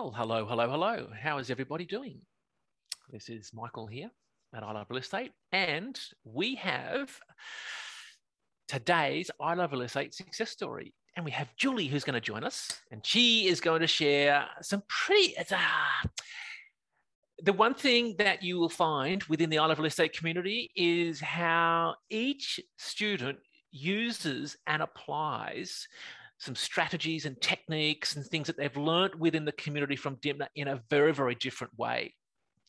Well, hello, hello, hello. How is everybody doing? This is Michael here at I Love Real Estate, and we have today's I Love Real Estate success story. And we have Julie who's going to join us, and she is going to share some pretty. Uh, the one thing that you will find within the I Love Real Estate community is how each student uses and applies some strategies and techniques and things that they've learned within the community from Dymphna in a very, very different way.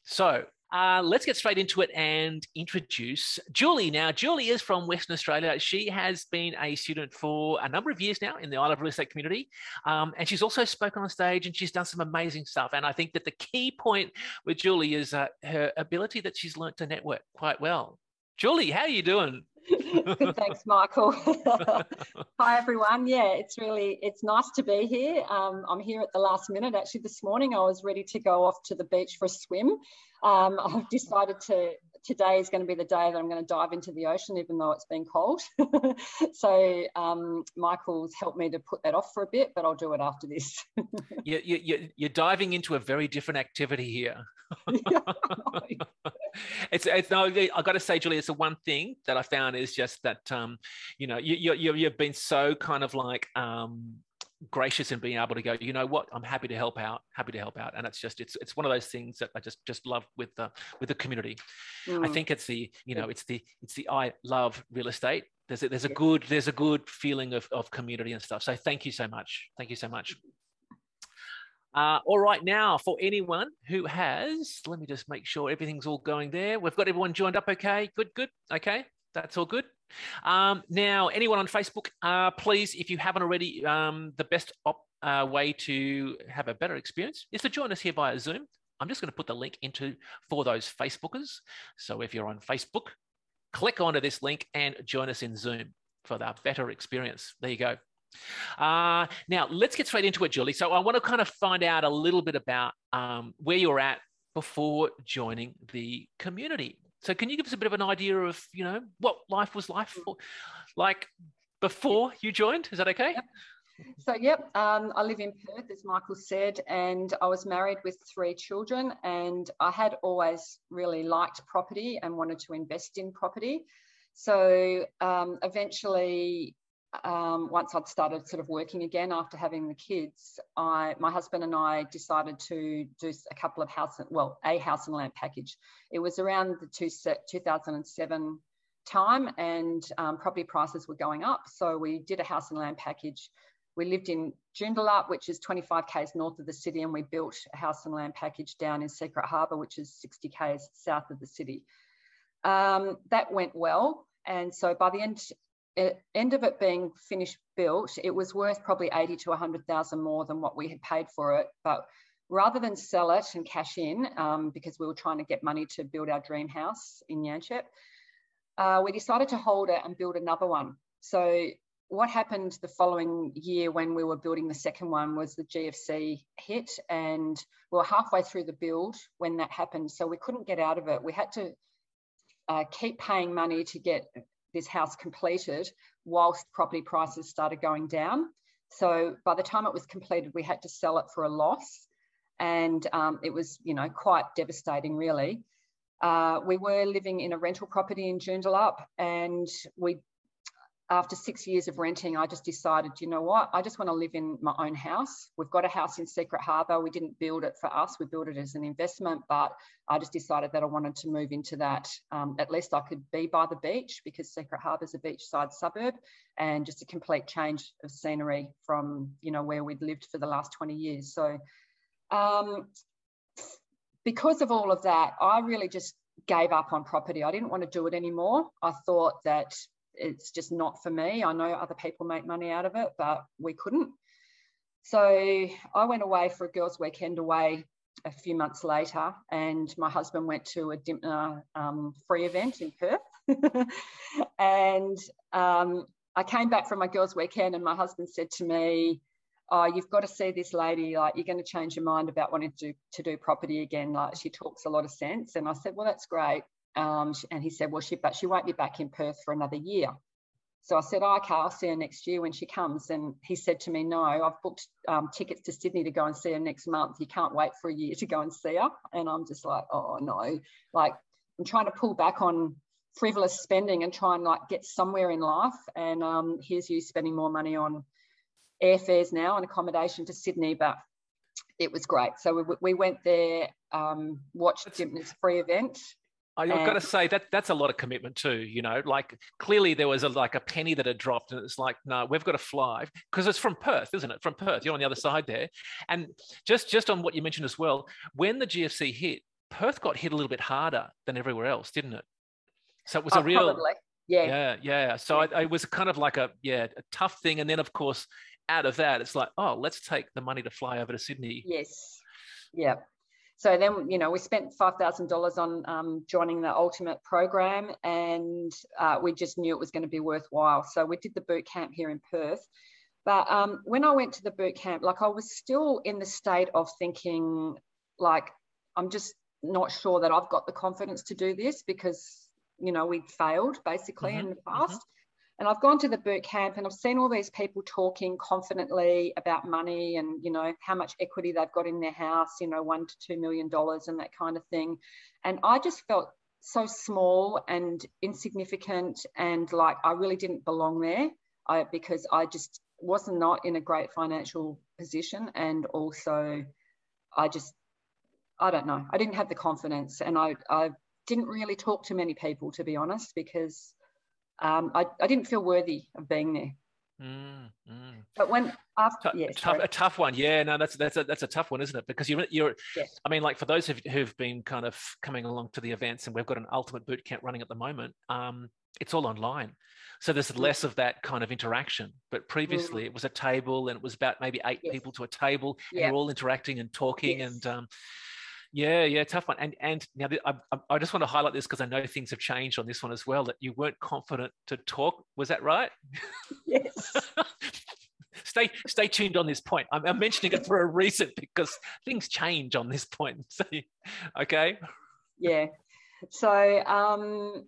So uh, let's get straight into it and introduce Julie. Now, Julie is from Western Australia. She has been a student for a number of years now in the I Love Real Estate community. Um, and she's also spoken on stage and she's done some amazing stuff. And I think that the key point with Julie is uh, her ability that she's learned to network quite well. Julie, how are you doing? Thanks, Michael. Hi, everyone. Yeah, it's really it's nice to be here. Um, I'm here at the last minute. Actually, this morning I was ready to go off to the beach for a swim. Um, I've decided to today is going to be the day that I'm going to dive into the ocean, even though it's been cold. so um, Michael's helped me to put that off for a bit, but I'll do it after this. you, you, you're diving into a very different activity here. it's, it's no, I got to say, Julie, it's the one thing that I found is just that, um, you know, you, you, you've been so kind of like, um, gracious in being able to go you know what? I'm happy to help out happy to help out. And it's just it's it's one of those things that i just just love with the with the community. Mm. i think it's the you know it's the it's the i love real estate. There's a, there's a good there's a good feeling of, of community and stuff. So thank you so much. Thank you so much uh, all right, now for anyone who has, let me just make sure everything's all going there. We've got everyone joined up. Okay, good, good. Okay, that's all good. Um, now, anyone on Facebook, uh, please, if you haven't already, um, the best op- uh, way to have a better experience is to join us here via Zoom. I'm just going to put the link into for those Facebookers. So if you're on Facebook, click onto this link and join us in Zoom for that better experience. There you go. Uh, now, let's get straight into it, Julie. So I want to kind of find out a little bit about um, where you're at before joining the community. So can you give us a bit of an idea of, you know, what life was like for, like before you joined? Is that okay? Yep. So, yep, um, I live in Perth, as Michael said, and I was married with three children. And I had always really liked property and wanted to invest in property. So, um, eventually, um, once I'd started sort of working again after having the kids, I, my husband and I decided to do a couple of house, well, a house and land package. It was around the two, 2007 time and um, property prices were going up. So we did a house and land package. We lived in Joondalup, which is 25 k's north of the city, and we built a house and land package down in Secret Harbour, which is 60 k's south of the city. Um, that went well. And so by the end, end of it being finished built, it was worth probably 80 to 100,000 more than what we had paid for it. But rather than sell it and cash in, um, because we were trying to get money to build our dream house in Yanchep, uh, we decided to hold it and build another one. So what happened the following year when we were building the second one was the GFC hit and we were halfway through the build when that happened. So we couldn't get out of it. We had to uh, keep paying money to get this house completed whilst property prices started going down. So by the time it was completed, we had to sell it for a loss. And um, it was, you know, quite devastating, really. Uh, we were living in a rental property in Joondalup and we after six years of renting, I just decided, you know what, I just want to live in my own house. We've got a house in Secret Harbour. We didn't build it for us, we built it as an investment, but I just decided that I wanted to move into that. Um, at least I could be by the beach because Secret Harbour is a beachside suburb and just a complete change of scenery from, you know, where we'd lived for the last 20 years. So um, because of all of that, I really just gave up on property. I didn't want to do it anymore. I thought that it's just not for me. I know other people make money out of it, but we couldn't. So I went away for a girls' weekend away a few months later, and my husband went to a Dymphna um, free event in Perth. and um, I came back from my girls' weekend, and my husband said to me, oh, you've got to see this lady, like you're going to change your mind about wanting to do, to do property again. Like she talks a lot of sense. And I said, well, that's great. Um, and he said, well, she, but she won't be back in Perth for another year. So I said, oh, okay, I'll see her next year when she comes. And he said to me, no, I've booked um, tickets to Sydney to go and see her next month. You can't wait for a year to go and see her. And I'm just like, oh no, like I'm trying to pull back on frivolous spending and try and like get somewhere in life. And um, here's you spending more money on airfares now and accommodation to Sydney, but it was great. So we, we went there, um, watched Dymphna's free event. I've got to say that that's a lot of commitment too. You know, like clearly there was a, like a penny that had dropped, and it's like, no, we've got to fly because it's from Perth, isn't it? From Perth, you're on the other side there. And just just on what you mentioned as well, when the GFC hit, Perth got hit a little bit harder than everywhere else, didn't it? So it was oh, a real, probably. yeah, yeah, yeah. So yeah. it was kind of like a yeah a tough thing, and then of course out of that, it's like, oh, let's take the money to fly over to Sydney. Yes. Yeah. So then, you know, we spent $5,000 on um, joining the Ultimate program and uh, we just knew it was going to be worthwhile. So we did the boot camp here in Perth. But um, when I went to the boot camp, like I was still in the state of thinking, like, I'm just not sure that I've got the confidence to do this because, you know, we'd failed basically mm-hmm. in the past. Mm-hmm. And I've gone to the boot camp and I've seen all these people talking confidently about money and, you know, how much equity they've got in their house, you know, one to two million dollars and that kind of thing. And I just felt so small and insignificant and like I really didn't belong there I, because I just was not in a great financial position. And also, I just, I don't know, I didn't have the confidence and I, I didn't really talk to many people, to be honest, because um, I, I didn't feel worthy of being there. Mm, mm. But when after, yes, tough, a tough one, yeah, no, that's that's a that's a tough one, isn't it? Because you're you're, yes. I mean, like for those who've, who've been kind of coming along to the events, and we've got an ultimate boot camp running at the moment. Um, it's all online, so there's less of that kind of interaction. But previously, mm. it was a table, and it was about maybe eight yes. people to a table, and yeah. you're all interacting and talking, yes. and um, yeah, yeah, tough one. And and now I, I just want to highlight this because I know things have changed on this one as well. That you weren't confident to talk. Was that right? Yes. stay stay tuned on this point. I'm, I'm, mentioning it for a reason because things change on this point. So, okay. Yeah. So um,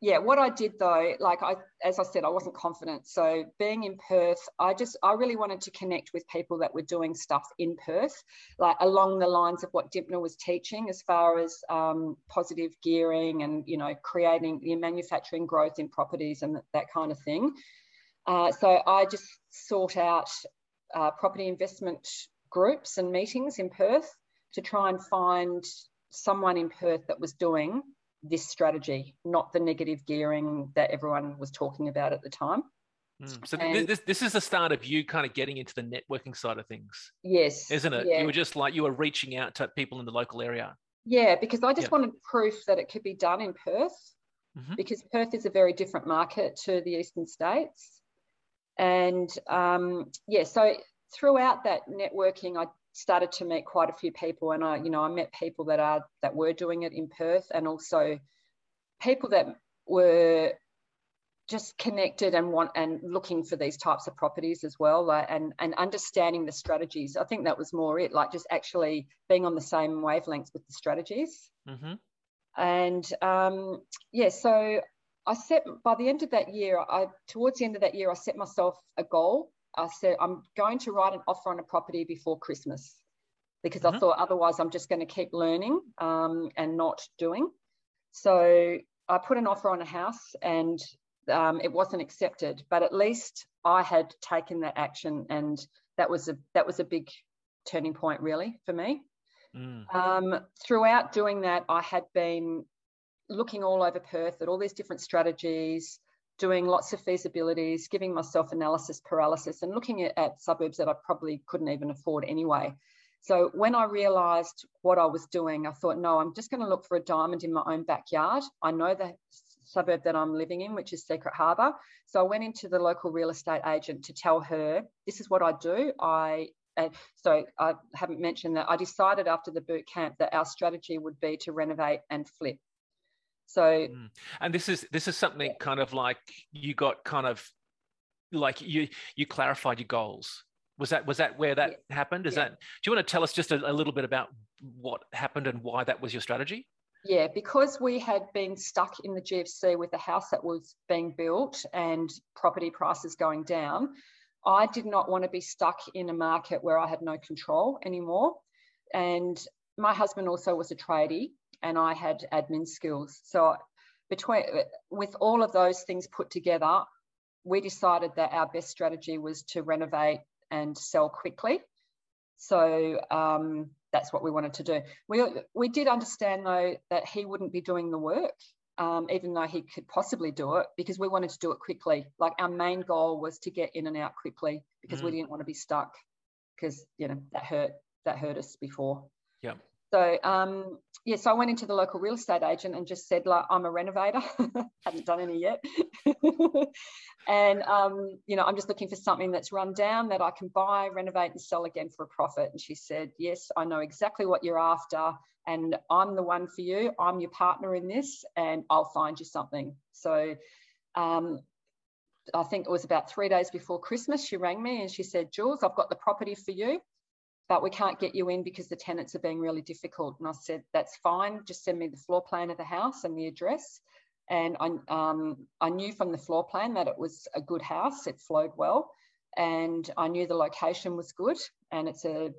yeah, what I did though, like I, as I said, I wasn't confident. So being in Perth, I just, I really wanted to connect with people that were doing stuff in Perth, like along the lines of what Dymphna was teaching, as far as um, positive gearing and you know creating the manufacturing growth in properties and that kind of thing. Uh, so I just sought out uh, property investment groups and meetings in Perth to try and find someone in Perth that was doing this strategy, not the negative gearing that everyone was talking about at the time. Mm. So and, this this is the start of you kind of getting into the networking side of things. Yes. Isn't it? Yeah. You were just like you were reaching out to people in the local area. Yeah, because I just yep. wanted proof that it could be done in Perth. Mm-hmm. Because Perth is a very different market to the eastern states. And um, yeah, so throughout that networking, I started to meet quite a few people and I, you know, I met people that are that were doing it in Perth and also people that were just connected and want and looking for these types of properties as well like, and and understanding the strategies i think that was more it like just actually being on the same wavelengths with the strategies mm-hmm. and um, yeah so i set by the end of that year i towards the end of that year i set myself a goal I said, I'm going to write an offer on a property before Christmas because mm-hmm. I thought otherwise I'm just going to keep learning um, and not doing. So I put an offer on a house and um, it wasn't accepted, but at least I had taken that action, and that was a that was a big turning point really for me. Mm. Um, throughout doing that, I had been looking all over Perth at all these different strategies, doing lots of feasibilities, giving myself analysis paralysis, and looking at, at, suburbs that I probably couldn't even afford anyway. So when I realised what I was doing, I thought, no, I'm just going to look for a diamond in my own backyard. I know the suburb that I'm living in, which is Secret Harbour. So I went into the local real estate agent to tell her, this is what I do. I uh, so I haven't mentioned that I decided after the boot camp that our strategy would be to renovate and flip. So, mm. and this is this is something kind of like you got kind of like you you clarified your goals. Was that was that where that yeah. happened? Is yeah. that? Do you want to tell us just a, a, little bit about what happened and why that was your strategy? Yeah, because we had been stuck in the GFC with the house that was being built and property prices going down, I did not want to be stuck in a market where I had no control anymore. And my husband also was a tradie and I had admin skills. So between with all of those things put together, we decided that our best strategy was to renovate and sell quickly. So um, that's what we wanted to do. We, we did understand though that he wouldn't be doing the work, um, even though he could possibly do it, because we wanted to do it quickly. Like our main goal was to get in and out quickly because mm. we didn't want to be stuck because you know that hurt that hurt us before. Yeah. So um, yeah, so I went into the local real estate agent and just said, like, I'm a renovator. Hadn't done any yet. and um, you know, I'm just looking for something that's run down that I can buy, renovate, and sell again for a profit. And she said, Yes, I know exactly what you're after, and I'm the one for you. I'm your partner in this, and I'll find you something. So um, I think it was about three days before Christmas, she rang me and she said, Jules, I've got the property for you but we can't get you in because the tenants are being really difficult. And I said, that's fine. Just send me the floor plan of the house and the address. And I, um, I knew from the floor plan that it was a good house. It flowed well. And I knew the location was good. And it's a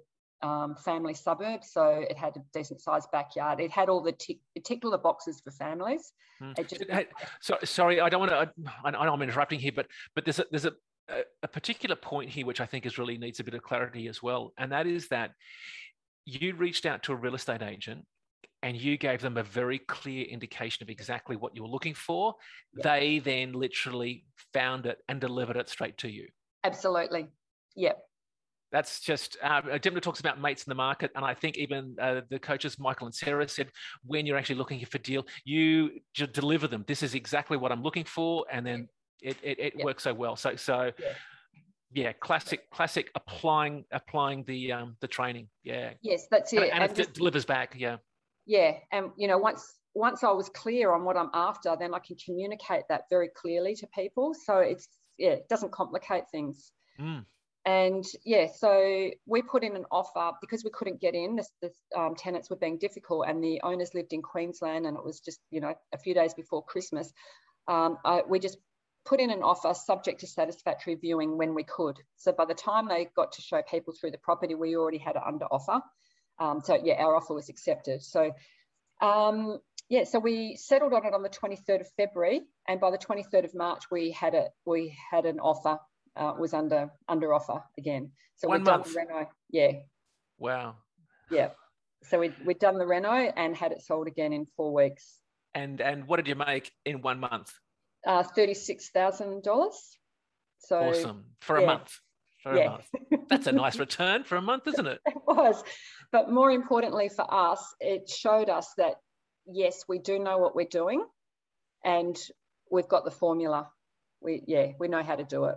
um, family suburb. So it had a decent sized backyard. It had all the tick, the boxes for families. Mm. Just, hey, so, sorry, I don't want to, I, I know I'm interrupting here, but, but there's a, there's a, a, a particular point here, which I think is really needs a bit of clarity as well, and that is that you reached out to a real estate agent and you gave them a very clear indication of exactly what you were looking for. They then literally found it and delivered it straight to you. Absolutely. Yep. That's just, uh, Dymphna talks about mates in the market. And I think even uh, the coaches, Michael and Sarah, said when you're actually looking for deal, you just deliver them. This is exactly what I'm looking for. And then it it, it works so well. So so yeah. yeah. classic classic applying applying the um the training. Yeah. Yes, that's it. And, and, and it just, delivers back. Yeah. Yeah, and you know once once I was clear on what I'm after, then I can communicate that very clearly to people. So it's yeah, it doesn't complicate things. Mm. And yeah, so we put in an offer because we couldn't get in. The, the um, tenants were being difficult, and the owners lived in Queensland, and it was just you know a few days before Christmas. Um, I, we just put in an offer subject to satisfactory viewing when we could. So by the time they got to show people through the property, we already had it under offer. Um, so yeah, our offer was accepted. So um, yeah, so we settled on it on the 23rd of February, and by the 23rd of March, we had it. We had an offer. Uh, was under under offer again. So One we've month. done the reno. Yeah. Wow. Yeah. So we we'd done the reno and had it sold again in four weeks. And and what did you make in one month? Uh, $36,000. So awesome for yeah. a month. For yeah. a month. That's a nice return for a month, isn't it? it was. But more importantly for us, it showed us that yes, we do know what we're doing and we've got the formula. We yeah, we know how to do it.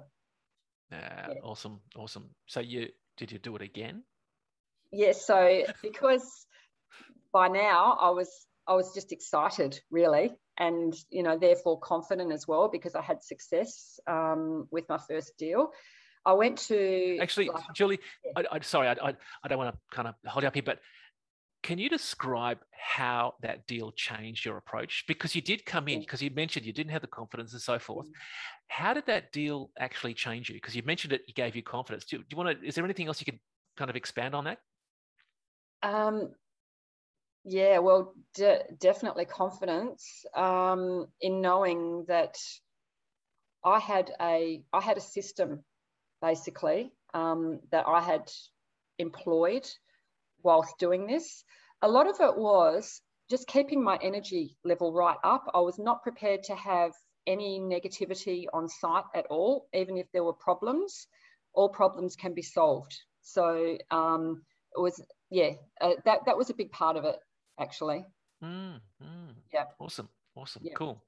Uh, yeah. Awesome, awesome. So you did you do it again? Yes. so because by now I was I was just excited, really and you know therefore confident as well because I had success um, with my first deal. I went to actually, like, Julie. Yeah. I, I, sorry, I, I, I don't want to kind of hold you up here, but can you describe how that deal changed your approach? Because you did come in, because you mentioned you didn't have the confidence and so forth. Mm-hmm. How did that deal actually change you? Because you mentioned it, it gave you confidence. Do, do you want to? Is there anything else you could kind of expand on that? Um, yeah, well, de- definitely confidence um, in knowing that I had a I had a system basically um, that I had employed whilst doing this. A lot of it was just keeping my energy level right up. I was not prepared to have any negativity on site at all, even if there were problems. All problems can be solved. So um, it was yeah, uh, that that was a big part of it actually. Mm, mm. Yeah. Awesome. Awesome. Yeah. Cool.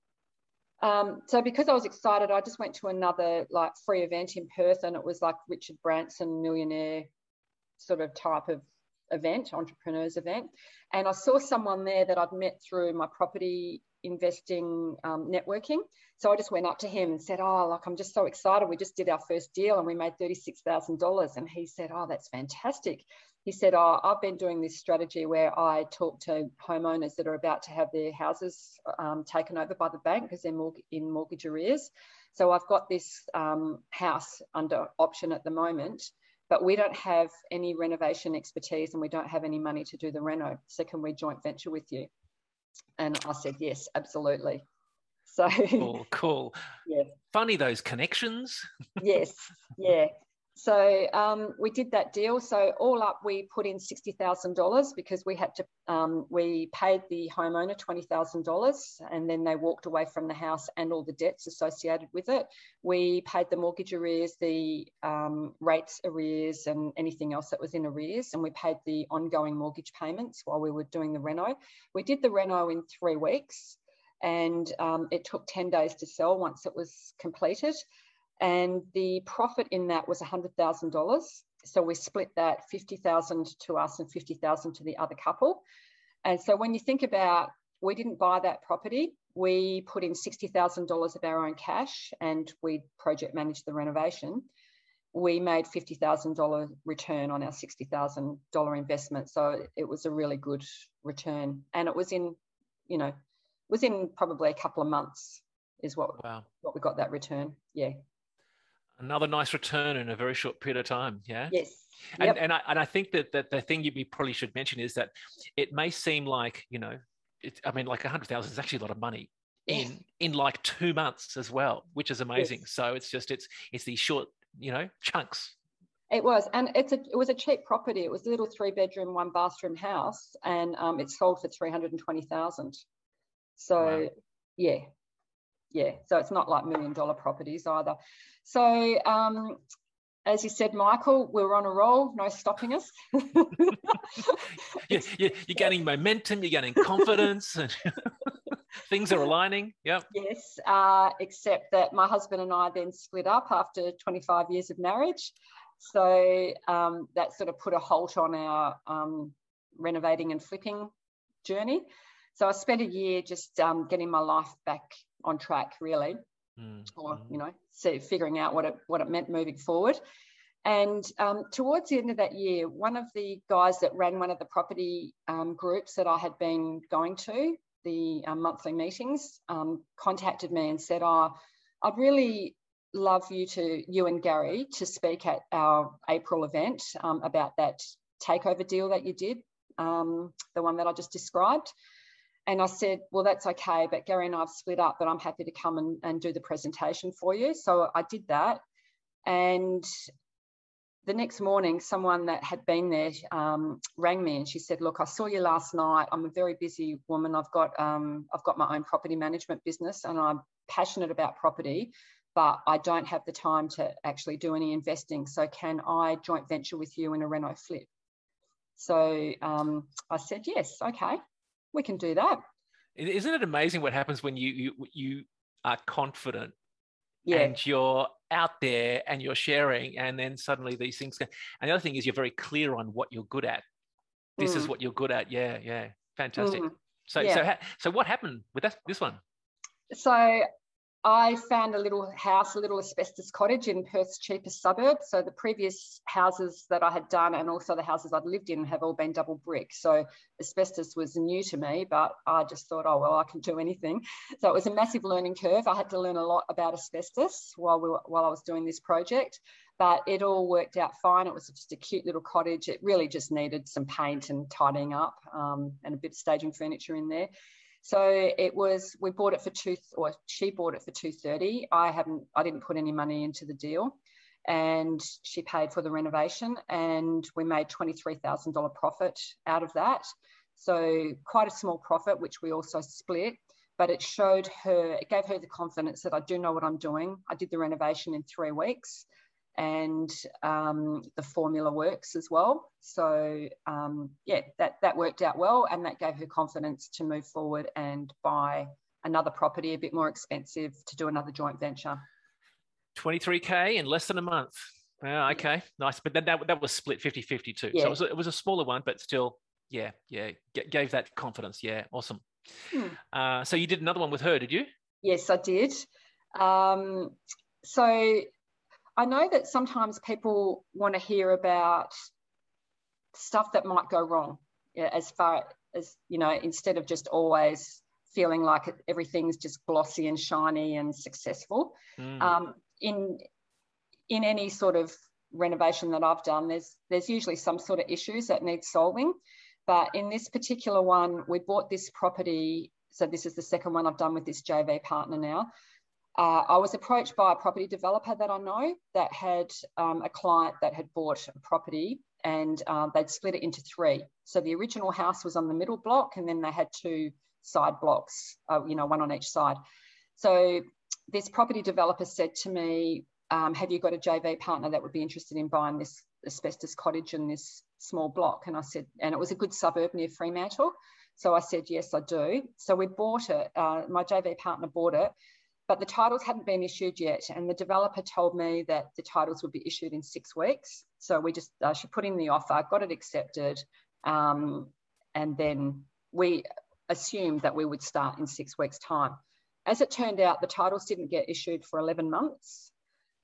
Um, so because I was excited, I just went to another like free event in Perth, and it was like Richard Branson millionaire sort of type of event, entrepreneurs event, and I saw someone there that I'd met through my property investing um, networking. So I just went up to him and said, "Oh, like I'm just so excited! We just did our first deal and we made thirty six thousand dollars." And he said, "Oh, that's fantastic." He said, Oh, I've been doing this strategy where I talk to homeowners that are about to have their houses um, taken over by the bank because they're in mortgage arrears. So I've got this um, house under option at the moment, but we don't have any renovation expertise and we don't have any money to do the reno. So can we joint venture with you? And I said, Yes, absolutely. So cool, cool. Yeah. Funny those connections. yes, yeah. So um, we did that deal. So all up, we put in sixty thousand dollars because we had to. Um, we paid the homeowner twenty thousand dollars, and then they walked away from the house and all the debts associated with it. We paid the mortgage arrears, the um, rates arrears, and anything else that was in arrears, and we paid the ongoing mortgage payments while we were doing the reno. We did the reno in three weeks, and um, it took ten days to sell once it was completed and the profit in that was $100,000. So we split that 50,000 to us and 50,000 to the other couple. And so when you think about, we didn't buy that property, we put in $60,000 of our own cash and we project managed the renovation. We made $50,000 return on our $60,000 investment. So it was a really good return. And it was in, you know, within probably a couple of months is what, wow. what we got that return. Yeah another nice return in a very short period of time. Yeah. Yes. And, yep. and, I, and I think that, that the thing you probably should mention is that it may seem like, you know, it, I mean, like a hundred thousand is actually a lot of money in, in like two months as well, which is amazing. Yes. So it's just, it's, it's these short, you know, chunks. It was, and it's a it was a cheap property. It was a little three bedroom, one bathroom house, and um, it sold for three hundred and twenty thousand. So, wow. yeah, yeah. So it's not like million dollar properties either. So, um, as you said, Michael, we're on a roll, no stopping us. yeah, you're gaining momentum, you're gaining confidence, and things are aligning. Yep. Yes, uh, except that my husband and I then split up after 25 years of marriage. So um, that sort of put a halt on our um, renovating and flipping journey. So I spent a year just um, getting my life back on track, really mm. or you know so figuring out what it what it meant moving forward and um, towards the end of that year one of the guys that ran one of the property um, groups that i had been going to the um, monthly meetings um, contacted me and said oh i'd really love you to you and gary to speak at our april event um, about that takeover deal that you did um, the one that i just described and I said, well, that's okay, but Gary and I have split up, but I'm happy to come and, and do the presentation for you. So I did that. And the next morning, someone that had been there um, rang me and she said, look, I saw you last night. I'm a very busy woman. I've got, um, I've got my own property management business and I'm passionate about property, but I don't have the time to actually do any investing. So can I joint venture with you in a Reno flip? So um, I said, yes, okay we can do that. Isn't it amazing what happens when you you, you are confident yeah. and you're out there and you're sharing, and then suddenly these things can. And the other thing is you're very clear on what you're good at. This mm. is what you're good at. Yeah, yeah, fantastic. Mm. So yeah. so so what happened with that this one? So I found a little house, a little asbestos cottage in Perth's cheapest suburb. So the previous houses that I had done and also the houses I'd lived in have all been double brick. So asbestos was new to me, but I just thought, oh, well, I can do anything. So it was a massive learning curve. I had to learn a lot about asbestos while, we were, while I was doing this project, but it all worked out fine. It was just a cute little cottage. It really just needed some paint and tidying up um, and a bit of staging furniture in there. So it was we bought it for two or she bought it for 230. I haven't I didn't put any money into the deal and she paid for the renovation and we made $23,000 profit out of that. So quite a small profit which we also split but it showed her it gave her the confidence that I do know what I'm doing. I did the renovation in 3 weeks and um, the formula works as well. So um, yeah, that that worked out well, and that gave her confidence to move forward and buy another property a bit more expensive to do another joint venture. 23k in less than a month. Yeah, okay, nice. But then that, that was split 50-50 too. Yeah. So it was, a, it was a smaller one, but still, yeah, yeah, G- gave that confidence. Yeah, awesome. Hmm. Uh, so you did another one with her, did you? Yes, I did. Um, so I know that sometimes people want to hear about stuff that might go wrong yeah, as far as you know instead of just always feeling like everything's just glossy and shiny and successful. Mm. um, in in any sort of renovation that I've done there's there's usually some sort of issues that need solving. But in this particular one we bought this property so this is the second one I've done with this JV partner now uh, I was approached by a property developer that I know that had um, a client that had bought a property and uh, they'd split it into three. So the original house was on the middle block and then they had two side blocks, uh, you know, one on each side. So this property developer said to me, um, have you got a JV partner that would be interested in buying this asbestos cottage in this small block? And I said, and it was a good suburb near Fremantle. So I said, yes, I do. So we bought it. Uh, my JV partner bought it but the titles hadn't been issued yet. And the developer told me that the titles would be issued in six weeks. So we just, uh, she put in the offer, got it accepted. Um, and then we assumed that we would start in six weeks' time. As it turned out, the titles didn't get issued for 11 months.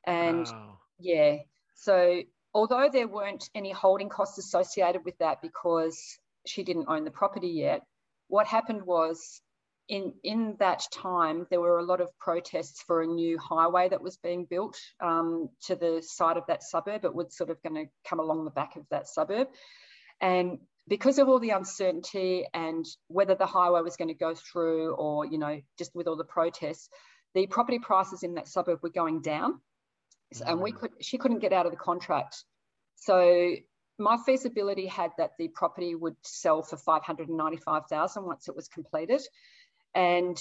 And wow. yeah, so although there weren't any holding costs associated with that because she didn't own the property yet, what happened was in, in that time, there were a lot of protests for a new highway that was being built um, to the side of that suburb. It was sort of going to come along the back of that suburb. And because of all the uncertainty and whether the highway was going to go through or, you know, just with all the protests, the property prices in that suburb were going down. And we could, she couldn't get out of the contract. So my feasibility had that the property would sell for 595,000 once it was completed. And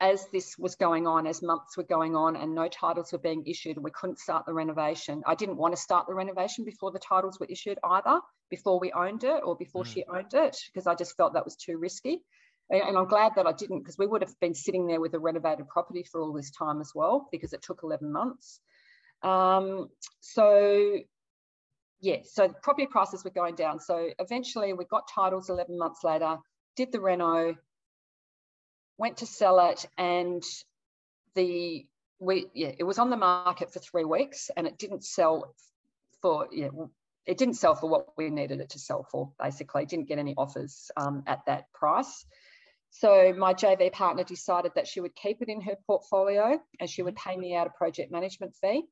as this was going on, as months were going on and no titles were being issued and we couldn't start the renovation, I didn't want to start the renovation before the titles were issued either, before we owned it or before mm. she owned it, because I just felt that was too risky. And I'm glad that I didn't, because we would have been sitting there with a renovated property for all this time as well, because it took 11 months. Um, so yeah, so property prices were going down. So eventually we got titles 11 months later, did the reno, went to sell it and the we yeah it was on the market for three weeks and it didn't sell for yeah it didn't sell for what we needed it to sell for basically. Didn't get any offers um, at that price. So my jv partner decided that she would keep it in her portfolio and she would pay me out a project management fee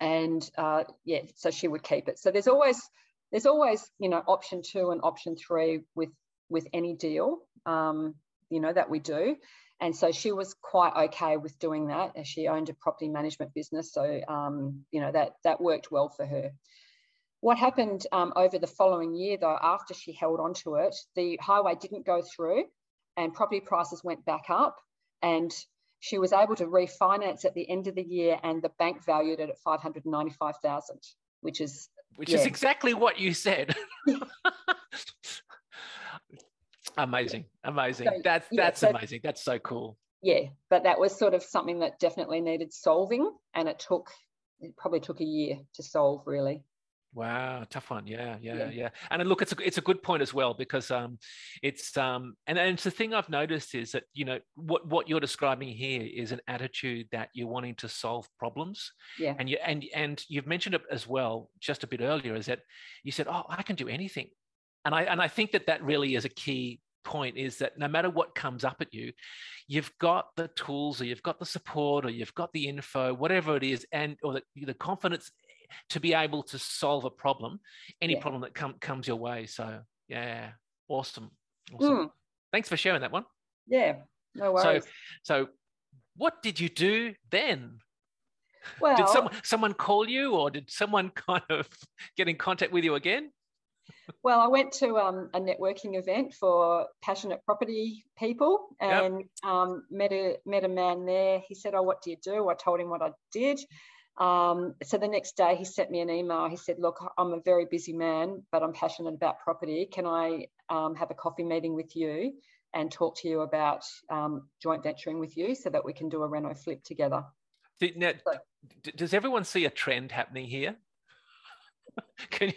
and uh, yeah so she would keep it. So there's always there's always you know option two and option three with with any deal. Um, you know, that we do. And so she was quite okay with doing that as she owned a property management business. So, um, you know, that, that worked well for her. What happened um, over the following year, though, after she held on to it, the highway didn't go through and property prices went back up. And she was able to refinance at the end of the year and the bank valued it at 595,000, which is which yeah. is exactly what you said. Amazing, amazing. So, that's yeah, that's so, amazing. That's so cool. Yeah, but that was sort of something that definitely needed solving, and it took it probably took a year to solve, really. Wow, tough one. Yeah, yeah, yeah. yeah. And look, it's a it's a good point as well because um, it's um, and and it's the thing I've noticed is that you know what what you're describing here is an attitude that you're wanting to solve problems. Yeah. And you and and you've mentioned it as well just a bit earlier is that you said, oh, I can do anything, and I and I think that that really is a key point is that no matter what comes up at you, you've got the tools or you've got the support or you've got the info, whatever it is, and or the, the confidence to be able to solve a problem, any yeah. problem that com- comes your way. So yeah, awesome. awesome. Mm. Thanks for sharing that one. Yeah, no worries. So, so what did you do then? Well, did someone someone call you, or did someone kind of get in contact with you again? Well, I went to um, a networking event for passionate property people and yep. um, met a met a man there. He said, "Oh, what do you do?" I told him what I did. Um, so the next day, he sent me an email. He said, "Look, I'm a very busy man, but I'm passionate about property. Can I um, have a coffee meeting with you and talk to you about um, joint venturing with you so that we can do a reno flip together?" Now, so, does everyone see a trend happening here? you,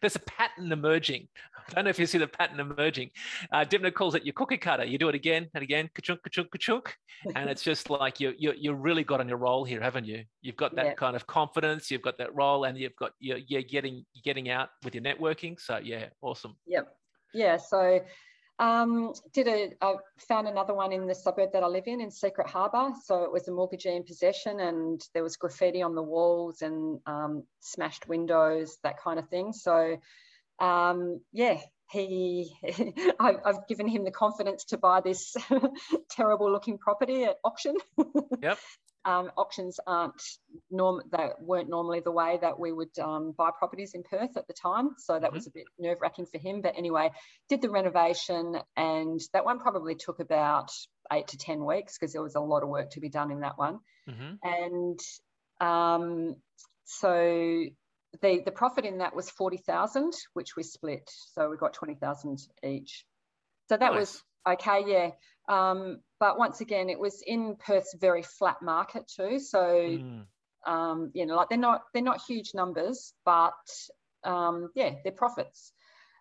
there's a pattern emerging. I don't know if you see the pattern emerging. Uh, Dymphna calls it your cookie cutter. You do it again and again, ka-chunk, ka-chunk, ka-chunk. And it's just like you, you, you really got on your roll here, haven't you? You've got that yeah. kind of confidence, you've got that role, and you've got, you're, you're getting, getting out with your networking. So yeah, awesome. Yep. Yeah. So um, did a, I found another one in the suburb that I live in, in Secret Harbour. So it was a mortgagee in possession, and there was graffiti on the walls and um, smashed windows, that kind of thing. So, um, yeah, he, I've, I've, given him the confidence to buy this terrible looking property at auction. Yep. Um, auctions aren't norm that weren't normally the way that we would um, buy properties in Perth at the time. So that mm-hmm. was a bit nerve wracking for him. But anyway, did the renovation, and that one probably took about eight to ten weeks because there was a lot of work to be done in that one. Mm-hmm. And um, so the the profit in that was forty thousand, which we split. So we got twenty thousand each. So that nice. was okay. Yeah. Um, but once again, it was in Perth's very flat market too. So, mm. um, you know, like they're not they're not huge numbers, but um, yeah, they're profits.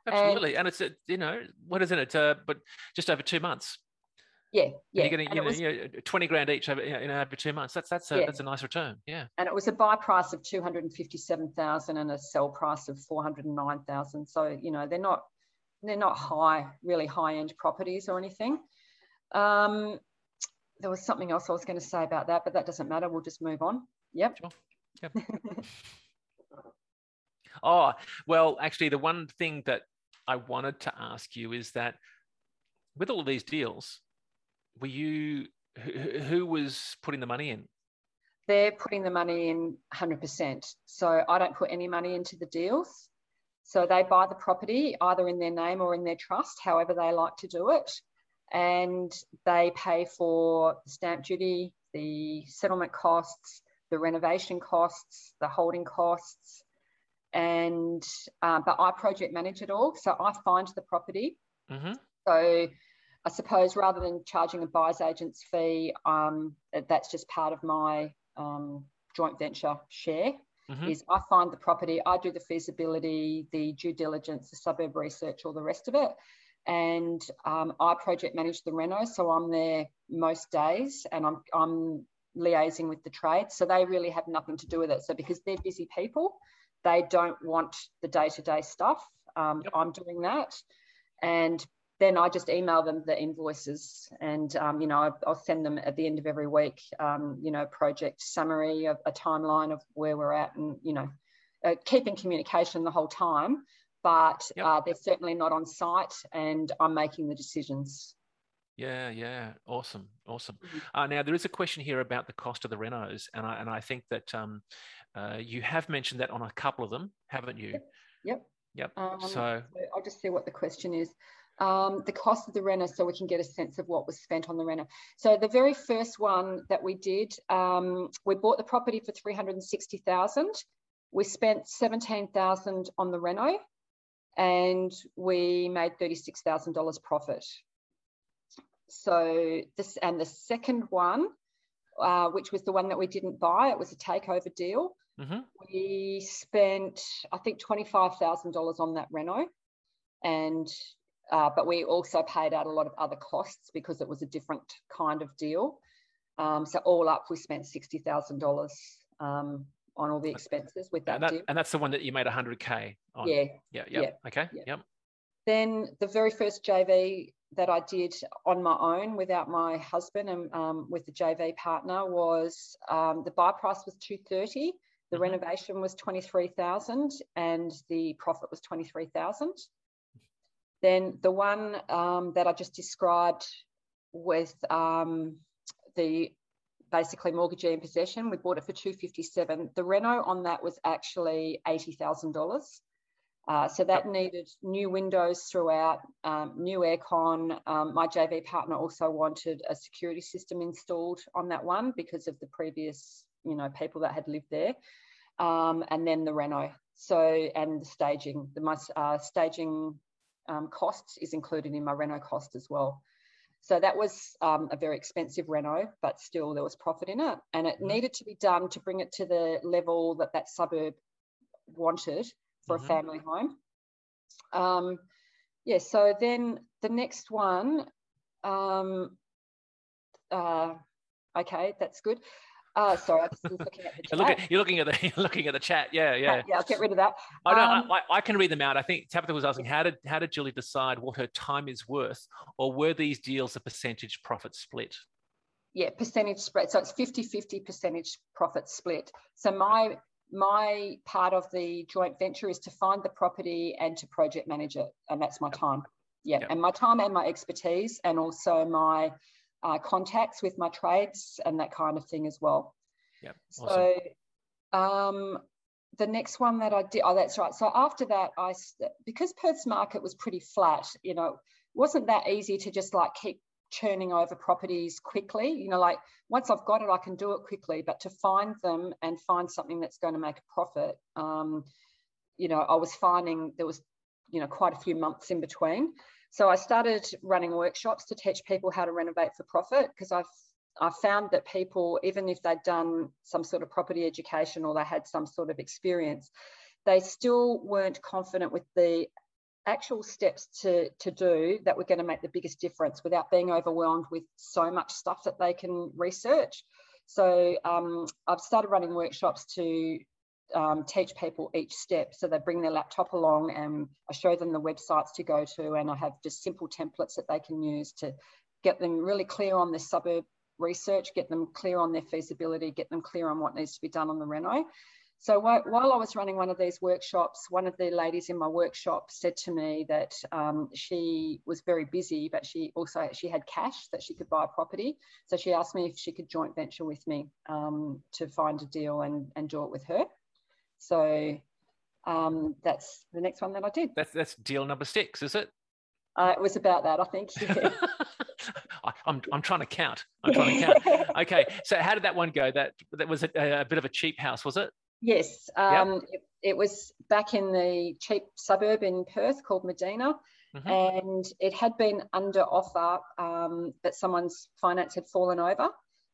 Absolutely, and, and it's a, you know what is it? Uh, but just over two months. Yeah, yeah. And you're getting you know, was, you know, twenty grand each over you know over two months. That's that's a yeah. that's a nice return. Yeah. And it was a buy price of two hundred and fifty seven thousand and a sell price of four hundred and nine thousand. So you know they're not they're not high really high end properties or anything. Um, there was something else I was going to say about that, but that doesn't matter. We'll just move on. Yep. Sure. Yep. oh, well, actually, the one thing that I wanted to ask you is that with all of these deals, were you who, who was putting the money in? They're putting the money in 100%. So I don't put any money into the deals. So they buy the property either in their name or in their trust, however they like to do it and they pay for stamp duty, the settlement costs, the renovation costs, the holding costs, and uh, but I project manage it all. So I find the property. Mm-hmm. So I suppose rather than charging a buyer's agent's fee, um, that's just part of my um, joint venture share. Mm-hmm. Is I find the property, I do the feasibility, the due diligence, the suburb research, all the rest of it and um, I project manage the reno, so I'm there most days, and I'm I'm liaising with the trade, so they really have nothing to do with it. So because they're busy people, they don't want the day to day stuff. Um, yep. I'm doing that, and then I just email them the invoices, and um, you know I'll send them at the end of every week, um, you know, project summary, of a timeline of where we're at, and you know, uh, keeping communication the whole time but yep. uh, they're certainly not on site and I'm making the decisions. Yeah, yeah, awesome, awesome. Mm-hmm. Uh, now there is a question here about the cost of the renos, and I and I think that um, uh, you have mentioned that on a couple of them, haven't you? Yep. Yep. yep. Um, so, so, I'll just see what the question is. Um, the cost of the reno, so we can get a sense of what was spent on the reno. So the very first one that we did, um, we bought the property for three hundred and sixty thousand. We spent seventeen thousand on the reno and we made $36,000 profit. So this, and the second one, uh, which was the one that we didn't buy, it was a takeover deal. Mm-hmm. We spent, I think, $25,000 on that reno. And, uh, but we also paid out a lot of other costs because it was a different kind of deal. Um, so all up, we spent $60,000 um, on all the expenses with that, and, that, and that's the one that you made 100k on. Yeah. Yeah. Yep. Yeah. Okay. Yeah. Yep. Then the very first JV that I did on my own without my husband and um, with the JV partner was um, the buy price was 230. The mm-hmm. renovation was 23,000 and the profit was 23,000. Then the one um, that I just described with um, the basically mortgagee in possession. We bought it for 257. The reno on that was actually $80,000. Uh, so that needed new windows throughout, um, new aircon. Um, my JV partner also wanted a security system installed on that one because of the previous, you know, people that had lived there. Um, and then the reno. So, and the staging, the my uh, staging um, costs is included in my reno cost as well. So that was um, a very expensive reno, but still there was profit in it. And it mm-hmm. needed to be done to bring it to the level that that suburb wanted for mm-hmm. a family home. Um, yeah, so then the next one, um, uh, okay, that's good. Uh, sorry, I'm just looking at the you're, looking, you're looking, at the you're looking at the chat. Yeah, yeah. Yeah, I'll get rid of that. I know. Um, I, I, can read them out. I think Tabitha was asking how did how did Julie decide what her time is worth, or were these deals a percentage profit split? Yeah, percentage split. So it's 50-50 percentage profit split. So my my part of the joint venture is to find the property and to project manage it, and that's my time. Yeah, yep. and my time and my expertise, and also my uh, contacts with my trades and that kind of thing as well. Yeah. Awesome. So um, the next one that I did, oh, that's right. So after that, I because Perth's market was pretty flat, you know, wasn't that easy to just like keep churning over properties quickly. You know, like once I've got it, I can do it quickly. But to find them and find something that's going to make a profit, um, you know, I was finding there was, you know, quite a few months in between. So I started running workshops to teach people how to renovate for profit because I've I found that people, even if they'd done some sort of property education or they had some sort of experience, they still weren't confident with the actual steps to, to do that were going to make the biggest difference without being overwhelmed with so much stuff that they can research. So um, I've started running workshops to um, teach people each step. So they bring their laptop along and I show them the websites to go to, and I have just simple templates that they can use to get them really clear on their suburb research, get them clear on their feasibility, get them clear on what needs to be done on the reno. So while I was running one of these workshops, one of the ladies in my workshop said to me that um, she was very busy, but she also she had cash that she could buy a property. So she asked me if she could joint venture with me um, to find a deal and, and do it with her. So um, that's the next one that I did. That's that's deal number six, is it? Uh, it was about that, I think. Yeah. I, am I'm trying to count. I'm trying to count. okay, so how did that one go? That that was a, a bit of a cheap house, was it? Yes, um, yep. it, it, was back in the cheap suburb in Perth called Medina, mm-hmm. and it had been under offer, um, but someone's finance had fallen over.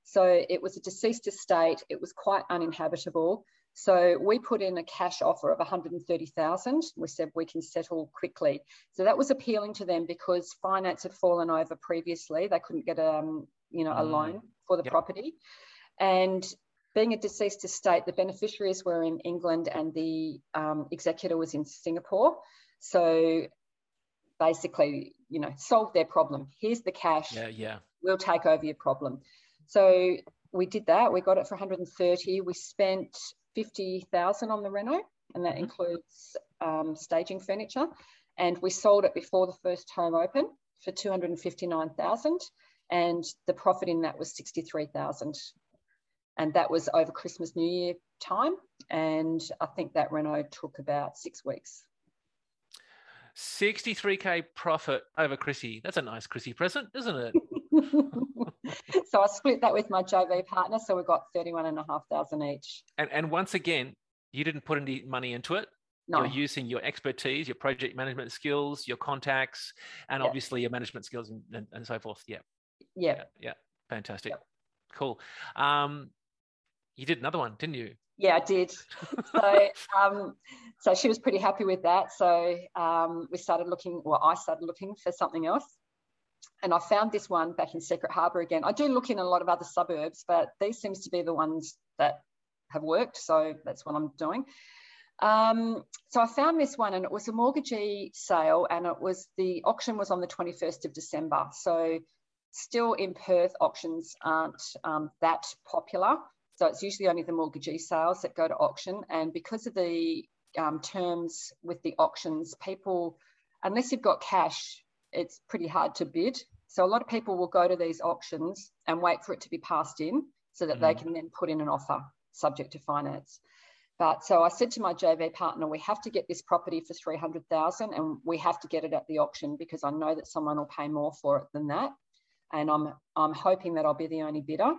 So it was a deceased estate. It was quite uninhabitable. So we put in a cash offer of 130,000. We said we can settle quickly. So that was appealing to them because finance had fallen over previously. They couldn't get a, um, you know, a mm. loan for the yep. property. And being a deceased estate, the beneficiaries were in England and the um, executor was in Singapore. So basically, you know, solve their problem. Here's the cash. Yeah, yeah. We'll take over your problem. So we did that. We got it for 130. We spent 50,000 on the reno, and that mm-hmm. includes um, staging furniture. And we sold it before the first home open for 259,000, and the profit in that was 63,000. And that was over Christmas, New Year time. And I think that reno took about six weeks. 63k profit over Chrissy. That's a nice Chrissy present, isn't it? so I split that with my JV partner. So we got 31 and a half thousand each. And, and once again, you didn't put any money into it. No. You're using your expertise, your project management skills, your contacts, and obviously your management skills and, and, and so forth. Yeah. Yeah. Yeah. yeah. Fantastic. Cool. Um, you did another one, didn't you? Yeah, I did. so, um, so she was pretty happy with that. So um, we started looking, well, I started looking for something else and I found this one back in Secret Harbour again. I do look in a lot of other suburbs, but these seems to be the ones that have worked. So that's what I'm doing. Um, so I found this one and it was a mortgagee sale and it was the auction was on the 21st of December. So still in Perth, auctions aren't um, that popular. So it's usually only the mortgagee sales that go to auction. And because of the um, terms with the auctions, people, unless you've got cash, it's pretty hard to bid. So a lot of people will go to these auctions and wait for it to be passed in so that mm. they can then put in an offer subject to finance. But so I said to my JV partner, we have to get this property for 300,000 and we have to get it at the auction because I know that someone will pay more for it than that. And I'm, I'm hoping that I'll be the only bidder.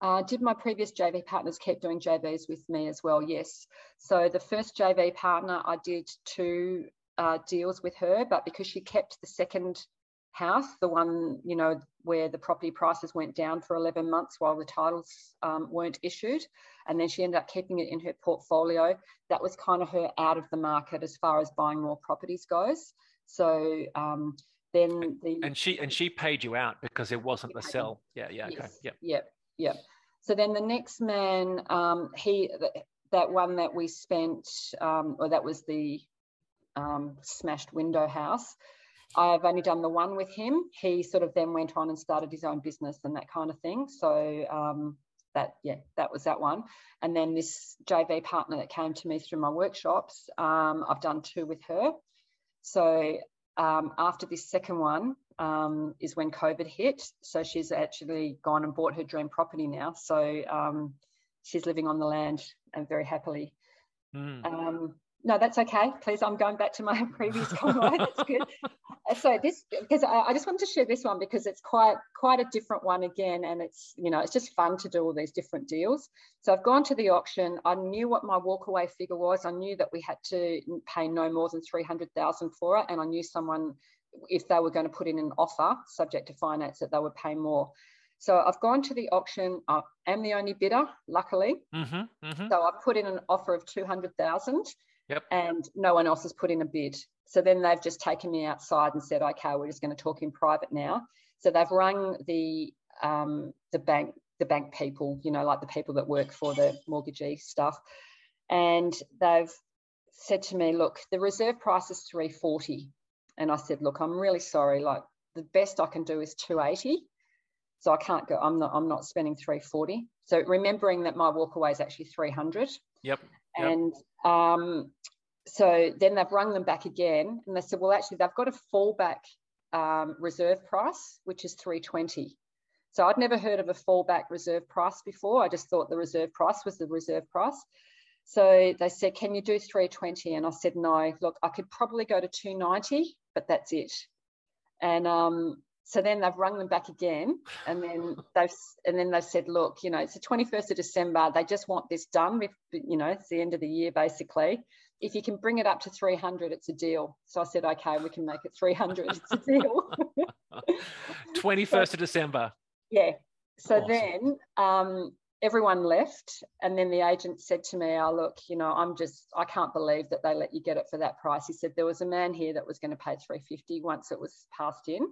Uh, did my previous JV partners keep doing JVs with me as well? Yes. So the first JV partner, I did two uh, deals with her, but because she kept the second house, the one, you know, where the property prices went down for 11 months while the titles um, weren't issued. And then she ended up keeping it in her portfolio. That was kind of her out of the market as far as buying more properties goes. So um, then the and she and she paid you out because it wasn't the sell. Yeah, yeah, yes, okay, yeah, yeah, yeah. So then the next man, um, he that one that we spent, um, or that was the um, smashed window house. I've only done the one with him. He sort of then went on and started his own business and that kind of thing. So um, that, yeah, that was that one. And then this JV partner that came to me through my workshops, um, I've done two with her. So um, after this second one um, is when COVID hit. So she's actually gone and bought her dream property now. So um, she's living on the land and very happily. Mm. No, that's okay. Please, I'm going back to my previous convo. that's good. So this, because I, I, just wanted to share this one because it's quite quite a different one again, and it's you know it's just fun to do all these different deals. So I've gone to the auction. I knew what my walkaway figure was. I knew that we had to pay no more than three hundred thousand for it, and I knew someone if they were going to put in an offer subject to finance that they would pay more. So I've gone to the auction. I am the only bidder, luckily. Mm-hmm, mm-hmm. So I put in an offer of two hundred thousand, yep. and no one else has put in a bid. So then they've just taken me outside and said, "Okay, we're just going to talk in private now." So they've rung the um, the bank the bank people, you know, like the people that work for the mortgagee stuff, and they've said to me, "Look, the reserve price is three forty. And I said, "Look, I'm really sorry. Like the best I can do is two eighty. So I can't go, I'm not, I'm not spending 340. So remembering that my walkaway is actually 300. Yep. And um, so then they've rung them back again and they said, well, actually they've got a fallback um, reserve price, which is 320. So I'd never heard of a fallback reserve price before. I just thought the reserve price was the reserve price. So they said, can you do 320? And I said, no, look, I could probably go to 290, but that's it. And um, so then they've rung them back again and then they've and then they've said look you know it's the 21st of december. They just want this done If, you know it's the end of the year basically. If you can bring it up to 300 it's a deal. So i said okay we can make it 300 it's a deal. 21st so, of december. Yeah. So awesome. then um, everyone left and then the agent said to me oh look you know i'm just i can't believe that they let you get it for that price. He said there was a man here that was going to pay 350 once it was passed in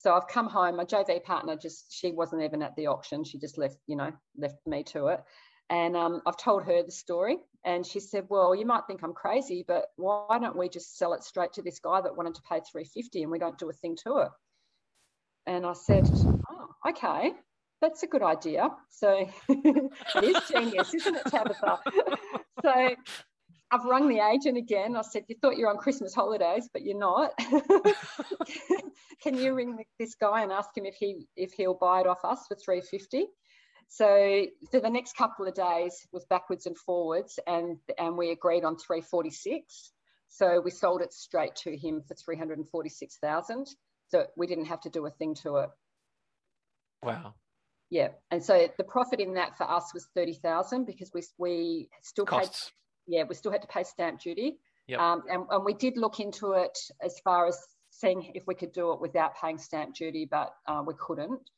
so I've come home. My JV partner just she wasn't even at the auction. She just left, you know, left me to it. And um, I've told her the story, and she said, "Well, you might think I'm crazy, but why don't we just sell it straight to this guy that wanted to pay 350, and we don't do a thing to it?" And I said, "Oh, okay, that's a good idea." So it is genius, isn't it, Tabitha? so I've rung the agent again. I said, You thought you're on Christmas holidays, but you're not. Can you ring this guy and ask him if he if he'll buy it off us for 350? So for the next couple of days was backwards and forwards and and we agreed on 346. So we sold it straight to him for 346,000. So we didn't have to do a thing to it. Wow. Yeah. And so the profit in that for us was 30,000 because we we still Costs. Yeah, we still had to pay stamp duty. Yep. Um, and, and, we did look into it as far as seeing if we could do it without paying stamp duty, but uh, we couldn't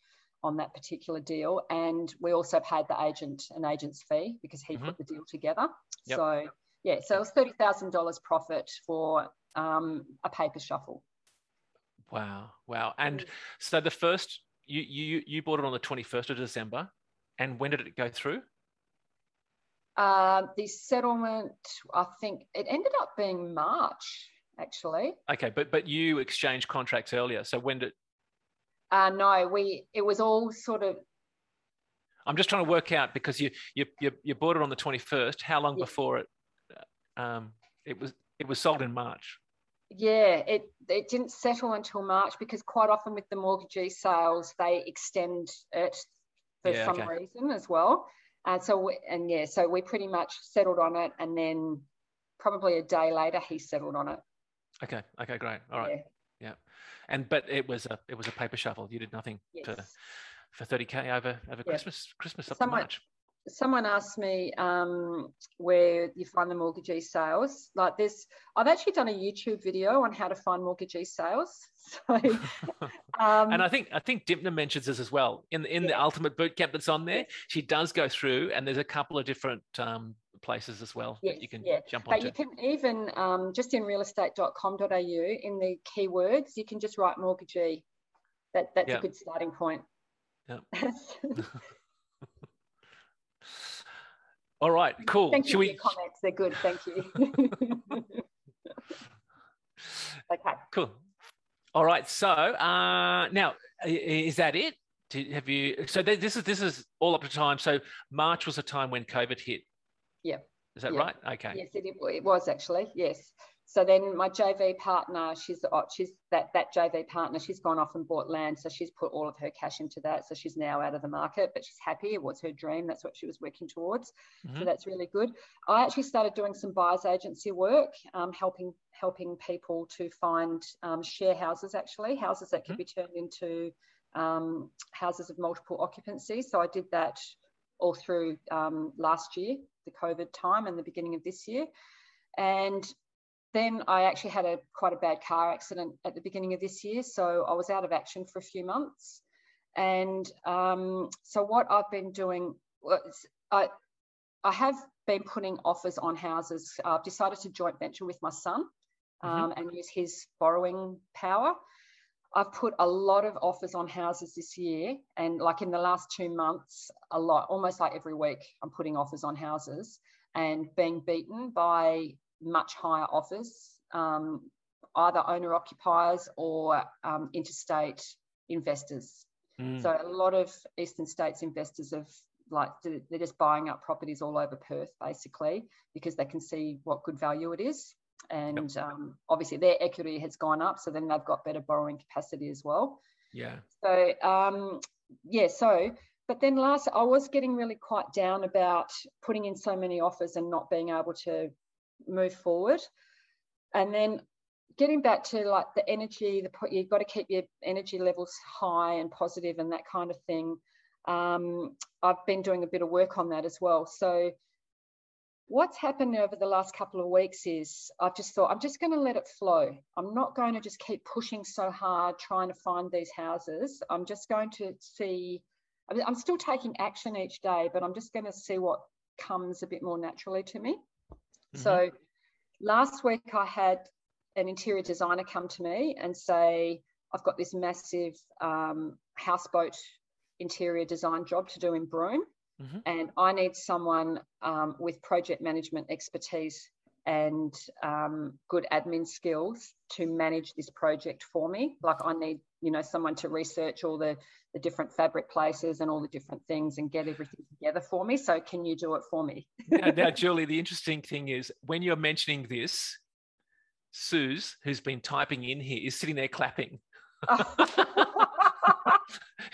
on that particular deal. And we also paid the agent an agent's fee because he mm-hmm. put the deal together. Yep. So yeah, so it was thirty thousand dollars profit for um, a paper shuffle. Wow, wow! And so the first you you you bought it on the twenty first of December, and when did it go through? Uh, the settlement, I think it ended up being March, actually. Okay, but but you exchanged contracts earlier. So when did? Uh, no, we it was all sort of. I'm just trying to work out because you you you, you bought it on the 21st. How long yeah. before it? Um, it was it was sold in March. Yeah, it it didn't settle until March because quite often with the mortgagee sales they extend it for yeah, some okay. reason as well. Uh, so, and yeah, so we pretty much settled on it. And then probably a day later, he settled on it. Okay. Okay. Great. All right. Yeah. yeah. And, but it was a, it was a paper shuffle. You did nothing yes. for, for 30K over, over yeah. Christmas, Christmas up someone, March. Someone asked me um, where you find the mortgagee sales. Like this, I've actually done a YouTube video on how to find mortgagee sales. So, um, and I think I think Dymphna mentions this as well in in yeah. the ultimate boot camp that's on there. She does go through, and there's a couple of different um, places as well yes, that you can yeah. jump on. But you can even um, just in realestate.com.au in the keywords, you can just write mortgagee. That that's a good starting point. Yeah. All right, cool. Thank Should you we... your comments. They're good. Thank you. okay. Cool. All right. So uh, now, is that it? have you? So this is this is all up to time. So March was a time when COVID hit. Yeah. Is that yeah. right? Okay. Yes, it, it was actually. Yes. So then my JV partner, she's oh, she's that that JV partner, she's gone off and bought land, so she's put all of her cash into that. So she's now out of the market, but she's happy. It was her dream. That's what she was working towards. Mm-hmm. So that's really good. I actually started doing some buyers agency work, um, helping helping people to find um, share houses, actually houses that can mm-hmm. be turned into um, houses of multiple occupancy. So I did that all through um, last year, the COVID time, and the beginning of this year. And then I actually had a quite a bad car accident at the beginning of this year, so I was out of action for a few months. And um, so what I've been doing was I I have been putting offers on houses. I've decided to joint venture with my son mm-hmm. um, mm-hmm. and use his borrowing power. I've put a lot of offers on houses this year, and like in the last two months, a lot, almost like every week, I'm putting offers on houses and being beaten by much higher offers, um, either owner occupiers or um, interstate investors. Mm. So a lot of eastern states investors have like they're just buying up properties all over Perth basically because they can see what good value it is, and yep. um, obviously their equity has gone up, so then they've got better borrowing capacity as well. Yeah. So um, yeah, so but then last I was getting really quite down about putting in so many offers and not being able to move forward. And then getting back to like the energy, the you've got to keep your energy levels high and positive and that kind of thing. Um, I've been doing a bit of work on that as well. So what's happened over the last couple of weeks is I've just thought I'm just going to let it flow. I'm not going to just keep pushing so hard trying to find these houses. I'm just going to see. I'm still taking action each day, but I'm just going to see what comes a bit more naturally to me. Mm-hmm. So last week I had an interior designer come to me and say, I've got this massive um, houseboat interior design job to do in Broome. Mm-hmm. And I need someone um, with project management expertise and um, good admin skills to manage this project for me. Like I need, you know, someone to research all the, the different fabric places and all the different things and get everything together for me. So can you do it for me? now, now, Julie, the interesting thing is when you're mentioning this, Suze, who's been typing in here, is sitting there clapping.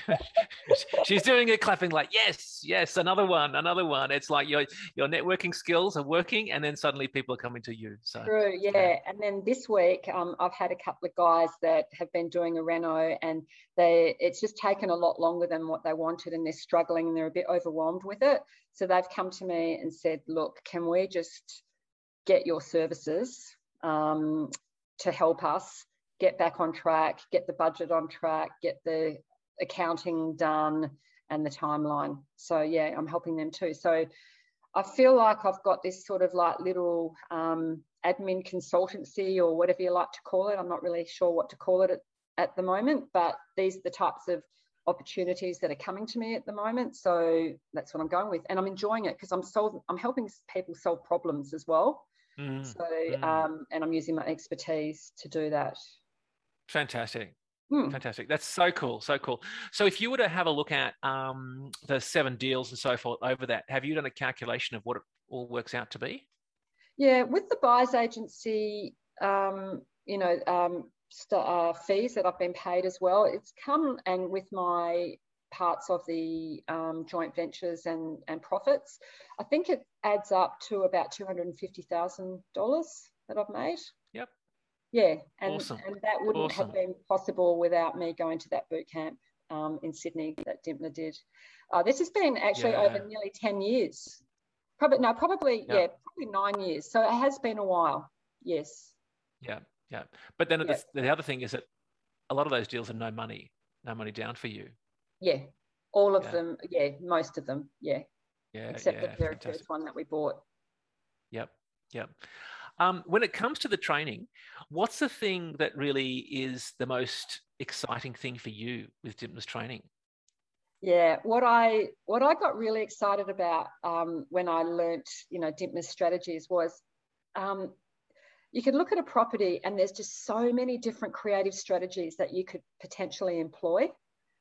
she's doing it clapping like yes yes another one another one. It's like your your networking skills are working and then suddenly people are coming to you so. True yeah, yeah. and then this week um, i've had a couple of guys that have been doing a reno and they it's just taken a lot longer than what they wanted and they're struggling and they're a bit overwhelmed with it. So they've come to me and said look can we just get your services um, to help us get back on track, get the budget on track, get the accounting done and the timeline. So yeah, I'm helping them too. So I feel like I've got this sort of like little um, admin consultancy or whatever you like to call it. I'm not really sure what to call it at, at the moment, but these are the types of opportunities that are coming to me at the moment. So that's what I'm going with, and I'm enjoying it because I'm solving, I'm helping people solve problems as well. Mm. So, mm. Um, and I'm using my expertise to do that. Fantastic. Hmm. Fantastic. That's so cool. So cool. So, if you were to have a look at um, the seven deals and so forth over that, have you done a calculation of what it all works out to be? Yeah, with the buyers agency, um, you know, um, st- uh, fees that I've been paid as well, it's come and with my parts of the um, joint ventures and, and profits, I think it adds up to about $250,000 that I've made. Yeah, and, awesome. and that wouldn't awesome. have been possible without me going to that boot camp. um, in Sydney that Dymphna did. Uh, this has been actually yeah. over nearly 10 years. Probably, no, probably, yeah. yeah, probably nine years. So it has been a while. Yes. Yeah, yeah. But then yeah. The, the other thing is that a lot of those deals are no money, no money down for you. Yeah, all of them. Yeah, most of them. Yeah. Yeah. Except the very fantastic. first one that we bought. Yep. Yep. Um, when it comes to the training, what's the thing that really is the most exciting thing for you with Dymphna's training? Yeah, what I what I got really excited about um, when I learnt, you know, Dymphna's strategies was um, you can look at a property and there's just so many different creative strategies that you could potentially employ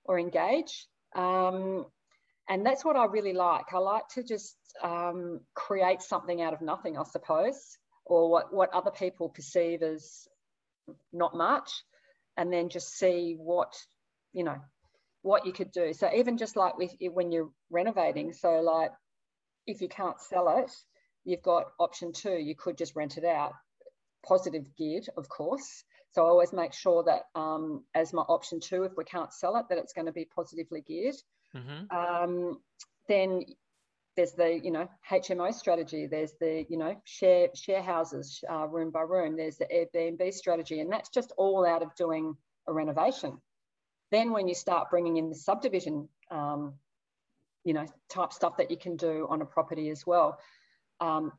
or engage. Um, and that's what I really like. I like to just um, create something out of nothing, I suppose or what, what other people perceive as not much and then just see what you know what you could do. So even just like with when you're renovating so like if you can't sell it you've got option two you could just rent it out. Positive geared of course. So i always make sure that um, as my option two if we can't sell it that it's going to be positively geared. Mm-hmm. um, then there's the you know HMO strategy. There's the you know share share houses uh, room by room. There's the Airbnb strategy, and that's just all out of doing a renovation. Then when you start bringing in the subdivision, um, you know type stuff that you can do on a property as well. Um,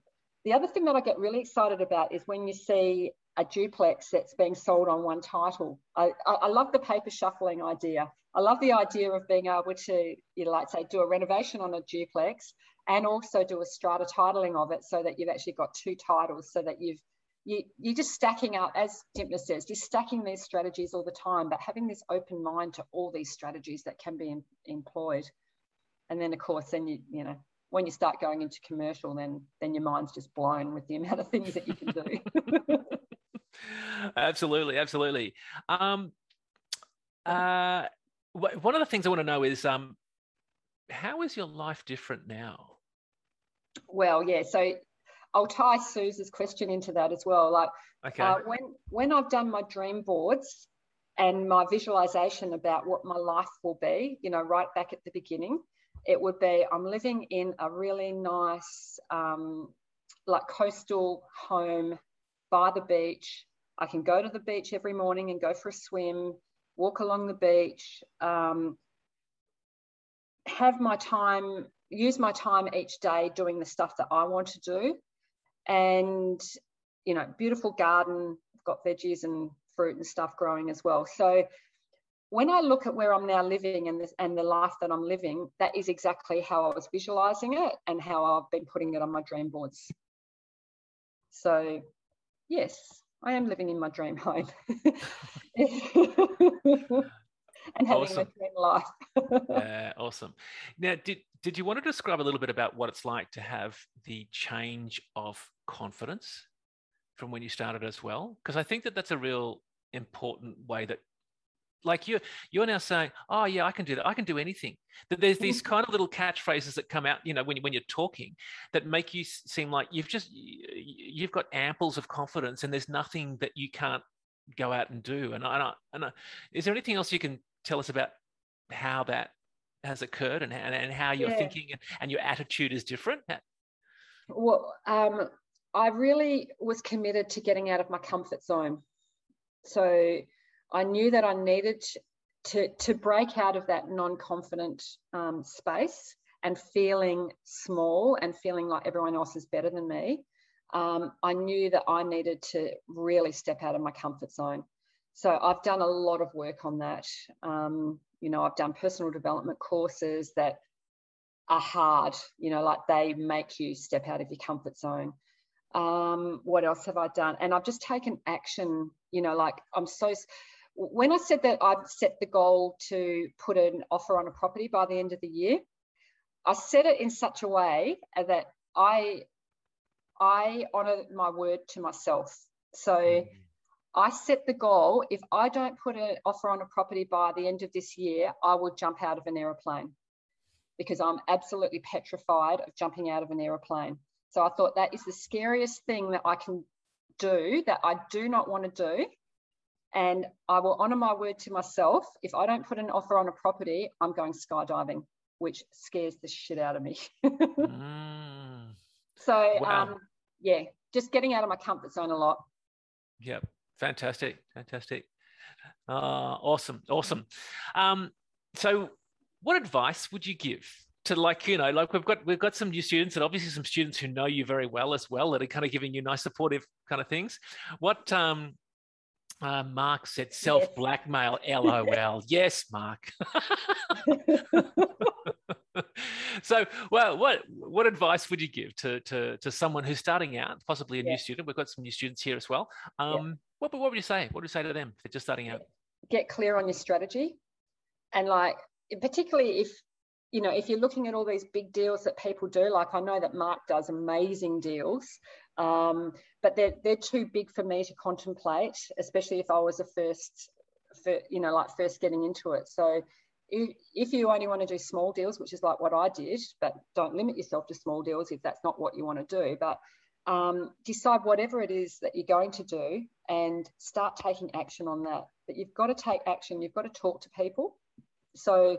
the other thing that I get really excited about is when you see a duplex that's being sold on one title. I, I, I love the paper shuffling idea. I love the idea of being able to, you know, like say, do a renovation on a duplex and also do a strata titling of it so that you've actually got two titles so that you've you, you're just stacking up, as Dymphna says, you're stacking these strategies all the time, but having this open mind to all these strategies that can be in, employed. And then, of course, then you, you know, when you start going into commercial, then then your mind's just blown with the amount of things that you can do. absolutely, absolutely. Um, uh, one of the things I want to know is um, how is your life different now? Well, yeah. So I'll tie Suze's question into that as well. Like okay. uh, when when I've done my dream boards and my visualization about what my life will be, you know, right back at the beginning, it would be I'm living in a really nice, um, like coastal home by the beach. I can go to the beach every morning and go for a swim, walk along the beach, um, have my time use my time each day doing the stuff that I want to do. And, you know, beautiful garden, I've got veggies and fruit and stuff growing as well. So when I look at where I'm now living and, this, and the life that I'm living, that is exactly how I was visualizing it and how I've been putting it on my dream boards. So, yes, I am living in my dream home. and having awesome. a dream life. yeah, awesome. Now, did did you want to describe a little bit about what it's like to have the change of confidence from when you started as well? Because I think that that's a real important way that like you you're now saying oh yeah i can do that i can do anything that there's these mm-hmm. kind of little catchphrases that come out you know when, when you're talking that make you seem like you've just you've got amples of confidence and there's nothing that you can't go out and do and I, and I, is there anything else you can tell us about how that has occurred and, and, and how you're yeah. thinking and, and, your attitude is different? Well, um, I really was committed to getting out of my comfort zone. So I knew that I needed to, to break out of that non confident um, space and feeling small and feeling like everyone else is better than me. Um, I knew that I needed to really step out of my comfort zone. So I've done a lot of work on that. Um, you know, I've done personal development courses that are hard, you know, like they make you step out of your comfort zone. Um, what else have I done? And I've just taken action, you know, like I'm so, when I said that I'd set the goal to put an offer on a property by the end of the year, I said it in such a way that I, I honor my word to myself. So, mm-hmm I set the goal if I don't put an offer on a property by the end of this year, I will jump out of an aeroplane because I'm absolutely petrified of jumping out of an aeroplane. So I thought that is the scariest thing that I can do that I do not want to do And I will honour my word to myself. If I don't put an offer on a property, I'm going skydiving, which scares the shit out of me. mm. So, wow. um, yeah, just getting out of my comfort zone a lot. Yep. Fantastic. Fantastic. Uh, awesome. Awesome. Um, so, what advice would you give to like you know like we've got we've got some new students and obviously some students who know you very well as well that are kind of giving you nice supportive kind of things what um uh, Mark said self blackmail. LOL. yes, Mark. so, well, what what advice would you give to to to someone who's starting out, possibly a yeah. new student? We've got some new students here as well. Um, yeah. what what would you say? What would you say to them if they're just starting out? Get clear on your strategy, and like particularly if you know if you're looking at all these big deals that people do. Like I know that Mark does amazing deals. Um, but they're, they're too big for me to contemplate, especially if I was a first, for, you know, like first getting into it. So if you only want to do small deals, which is like what I did, but don't limit yourself to small deals if that's not what you want to do. But um, decide whatever it is that you're going to do and start taking action on that. But you've got to take action, you've got to talk to people. So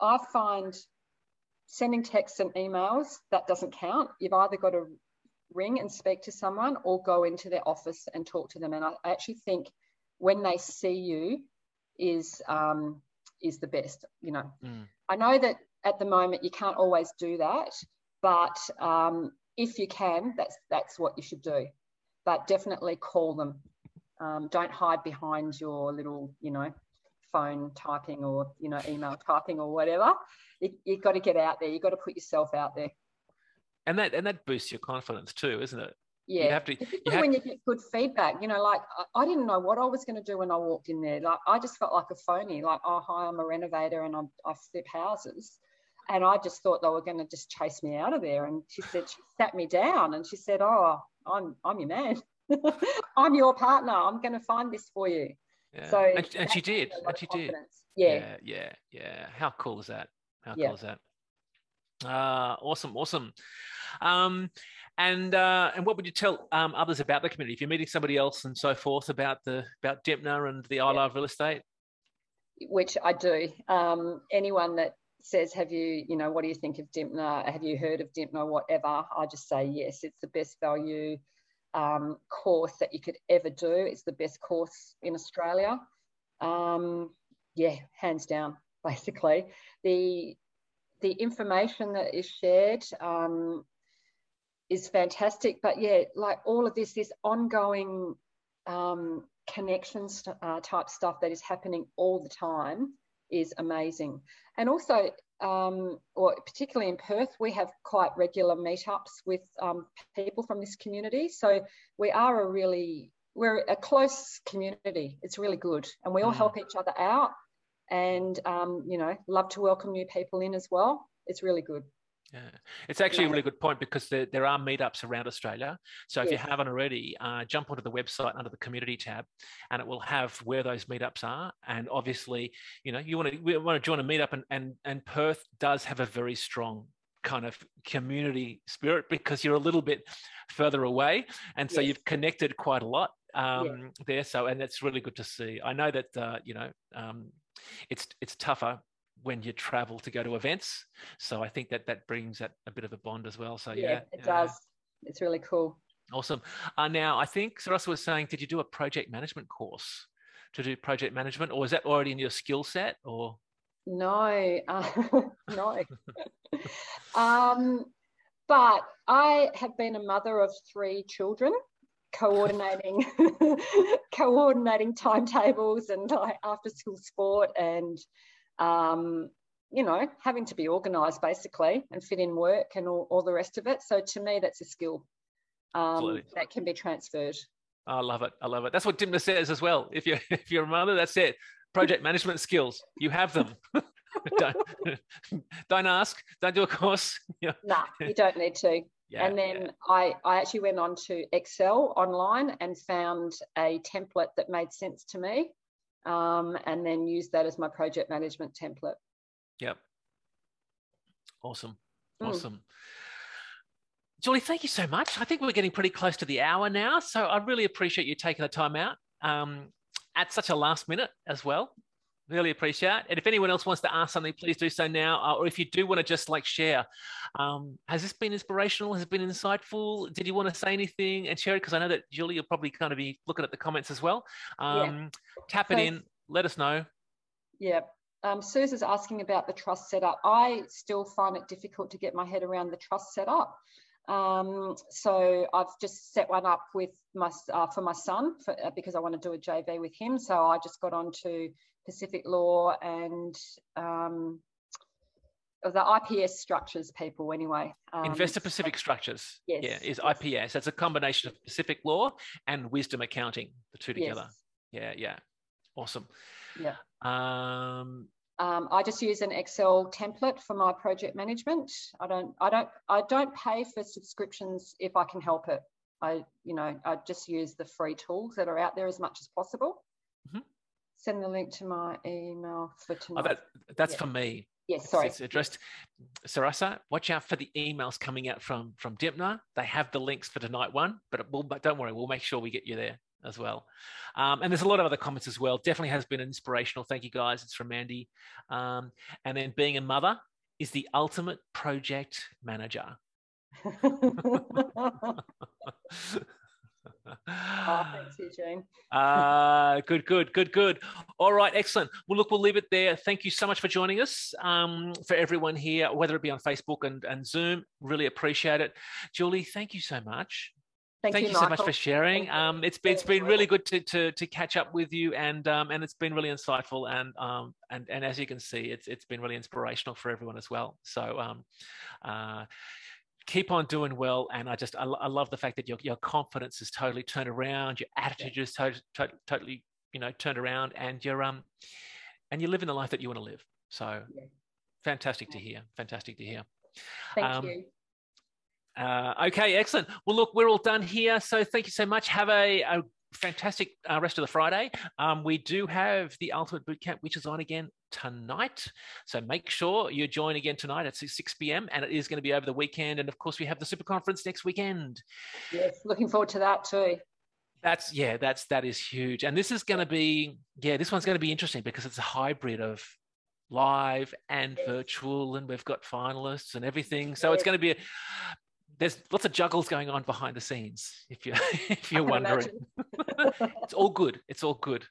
I find sending texts and emails, that doesn't count. You've either got to ring and speak to someone or go into their office and talk to them. And I actually think when they see you is um, is the best. You know, mm. I know that at the moment you can't always do that, but um, if you can, that's that's what you should do. But definitely call them. Um, don't hide behind your little, you know, phone typing or you know email typing or whatever. You, you've got to get out there. You've got to put yourself out there and that and that boosts your confidence too, isn't it? Yeah, you have to. You have when you get good feedback, you know, like I, I didn't know what I was going to do when I walked in there. Like I just felt like a phony. Like, oh hi, I'm a renovator and I'm, I flip houses, and I just thought they were going to just chase me out of there. And she said she sat me down and she said, "Oh, I'm I'm your man. I'm your partner. I'm going to find this for you." Yeah. So and, and she did. And she did. Yeah. yeah. Yeah. Yeah. How cool is that? How yeah. cool is that? Uh, awesome, awesome. Um, and uh, and what would you tell um, others about the community if you're meeting somebody else and so forth about the about Dymphna and the I Love Real Estate? Which I do. Um, anyone that says, "Have you, you know, what do you think of Dymphna? Have you heard of Dymphna? Whatever," I just say yes. It's the best value um, course that you could ever do. It's the best course in Australia. Um, yeah, hands down. Basically, the the information that is shared um, is fantastic. But yeah, like all of this, this ongoing um, connections uh, type stuff that is happening all the time is amazing. And also, um, or particularly in Perth, we have quite regular meetups with um, people from this community. So we are a really, we're a close community. It's really good. And we all mm. help each other out and um, you know love to welcome new people in as well it's really good yeah, it's actually a really good point because there, there are meetups around Australia. So if yes. you haven't already, uh, jump onto the website under the community tab, and it will have where those meetups are. And obviously, you know, you want to want to join a meetup, and and and Perth does have a very strong kind of community spirit because you're a little bit further away, and so yes. you've connected quite a lot um, yeah. there. So and that's really good to see. I know that uh, you know um, it's it's tougher when you travel to go to events. So I think that that brings that a bit of a bond as well. So yeah, yeah it does. It's really cool. Awesome. Uh, now I think Sarasa was saying, did you do a project management course to do project management, or is that already in your skill set? Or no, uh, no. um, but I have been a mother of three children coordinating coordinating timetables and like after school sport and um, you know having to be organized basically and fit in work and all, all the rest of it. So to me that's a skill um, that can be transferred. I love it. I love it. That's what Dymphna says as well. If you're if you're a mother that's it. Project management skills. You have them. Don't, don't ask. Don't do a course. No nah, you don't need to yeah, and then yeah. I, I actually went on to Excel online and found a template that made sense to me, um, and then used that as my project management template. Yep. Awesome. Mm. Awesome. Julie, thank you so much. I think we're getting pretty close to the hour now, so I really appreciate you taking the time out. Um, at such a last minute as well. Really appreciate it. And if anyone else wants to ask something, please do so now. Uh, or if you do want to just like share, um, has this been inspirational? Has it been insightful? Did you want to say anything and share it? Because I know that Julie, you'll probably kind of be looking at the comments as well. Um, yeah. Tap it so, in, let us know. Yeah. Um, is asking about the trust setup. I still find it difficult to get my head around the trust setup. Um, so I've just set one up with my uh, for my son for, uh, because I want to do a JV with him. So I just got onto Pacific Law and um, the IPS structures people anyway. Um, Investor Pacific Structures. Yes. Yeah, is yes. IPS. It's a combination of Pacific Law and Wisdom Accounting, the two together. Yes. Yeah, yeah. Awesome. Yeah. Um, um, I just use an Excel template for my project management. I don't, I don't, I don't pay for subscriptions if I can help it. I, you know, I just use the free tools that are out there as much as possible. Mm-hmm. Send the link to my email for tonight. Oh, that, that's yeah. for me. Yes, sorry. It's addressed. Sarasa, watch out for the emails coming out from from Dymphna. They have the links for tonight one, but we'll, but don't worry, we'll make sure we get you there as well. Um, and there's a lot of other comments as well. Definitely has been inspirational. Thank you guys. It's from Andy. Um, and then being a mother is the ultimate project manager. oh, thanks, Eugene. uh, good, good, good, good. All right, excellent. Well, look, we'll leave it there. Thank you so much for joining us. Um, for everyone here, whether it be on Facebook and, and Zoom, really appreciate it. Julie, thank you so much. Thank, Thank you, you so much for sharing. Um, it's been it's been really good to to, to catch up with you, and um, and it's been really insightful, and um, and and as you can see, it's it's been really inspirational for everyone as well. So, um, uh, keep on doing well, and I just I, I love the fact that your your confidence is totally turned around, your attitude is to, to, totally you know turned around, and you're um and you're living the life that you want to live. So, yeah. fantastic to hear. Fantastic to hear. Thank um, you. Uh, okay, excellent. Well, look, we're all done here. So thank you so much. Have a, a fantastic uh, rest of the Friday. Um, we do have the Ultimate Bootcamp, which is on again tonight. So make sure you join again tonight at 6 p.m. And it is going to be over the weekend. And of course, we have the Super Conference next weekend. Yes, looking forward to that too. That's yeah, that's that is huge. And this is going to be yeah, this one's going to be interesting because it's a hybrid of live and yes. virtual, and we've got finalists and everything. So yes. it's going to be a, there's lots of juggles going on behind the scenes if you're if you're wondering. it's all good it's all good.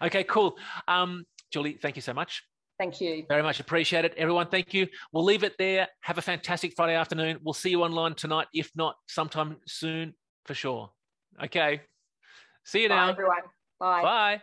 Okay cool. Um julie thank you so much. Thank you. Very much appreciate it. Everyone thank you. We'll leave it there. Have a fantastic friday afternoon. We'll see you online tonight if not sometime soon for sure. Okay. See you bye now everyone. Bye. Bye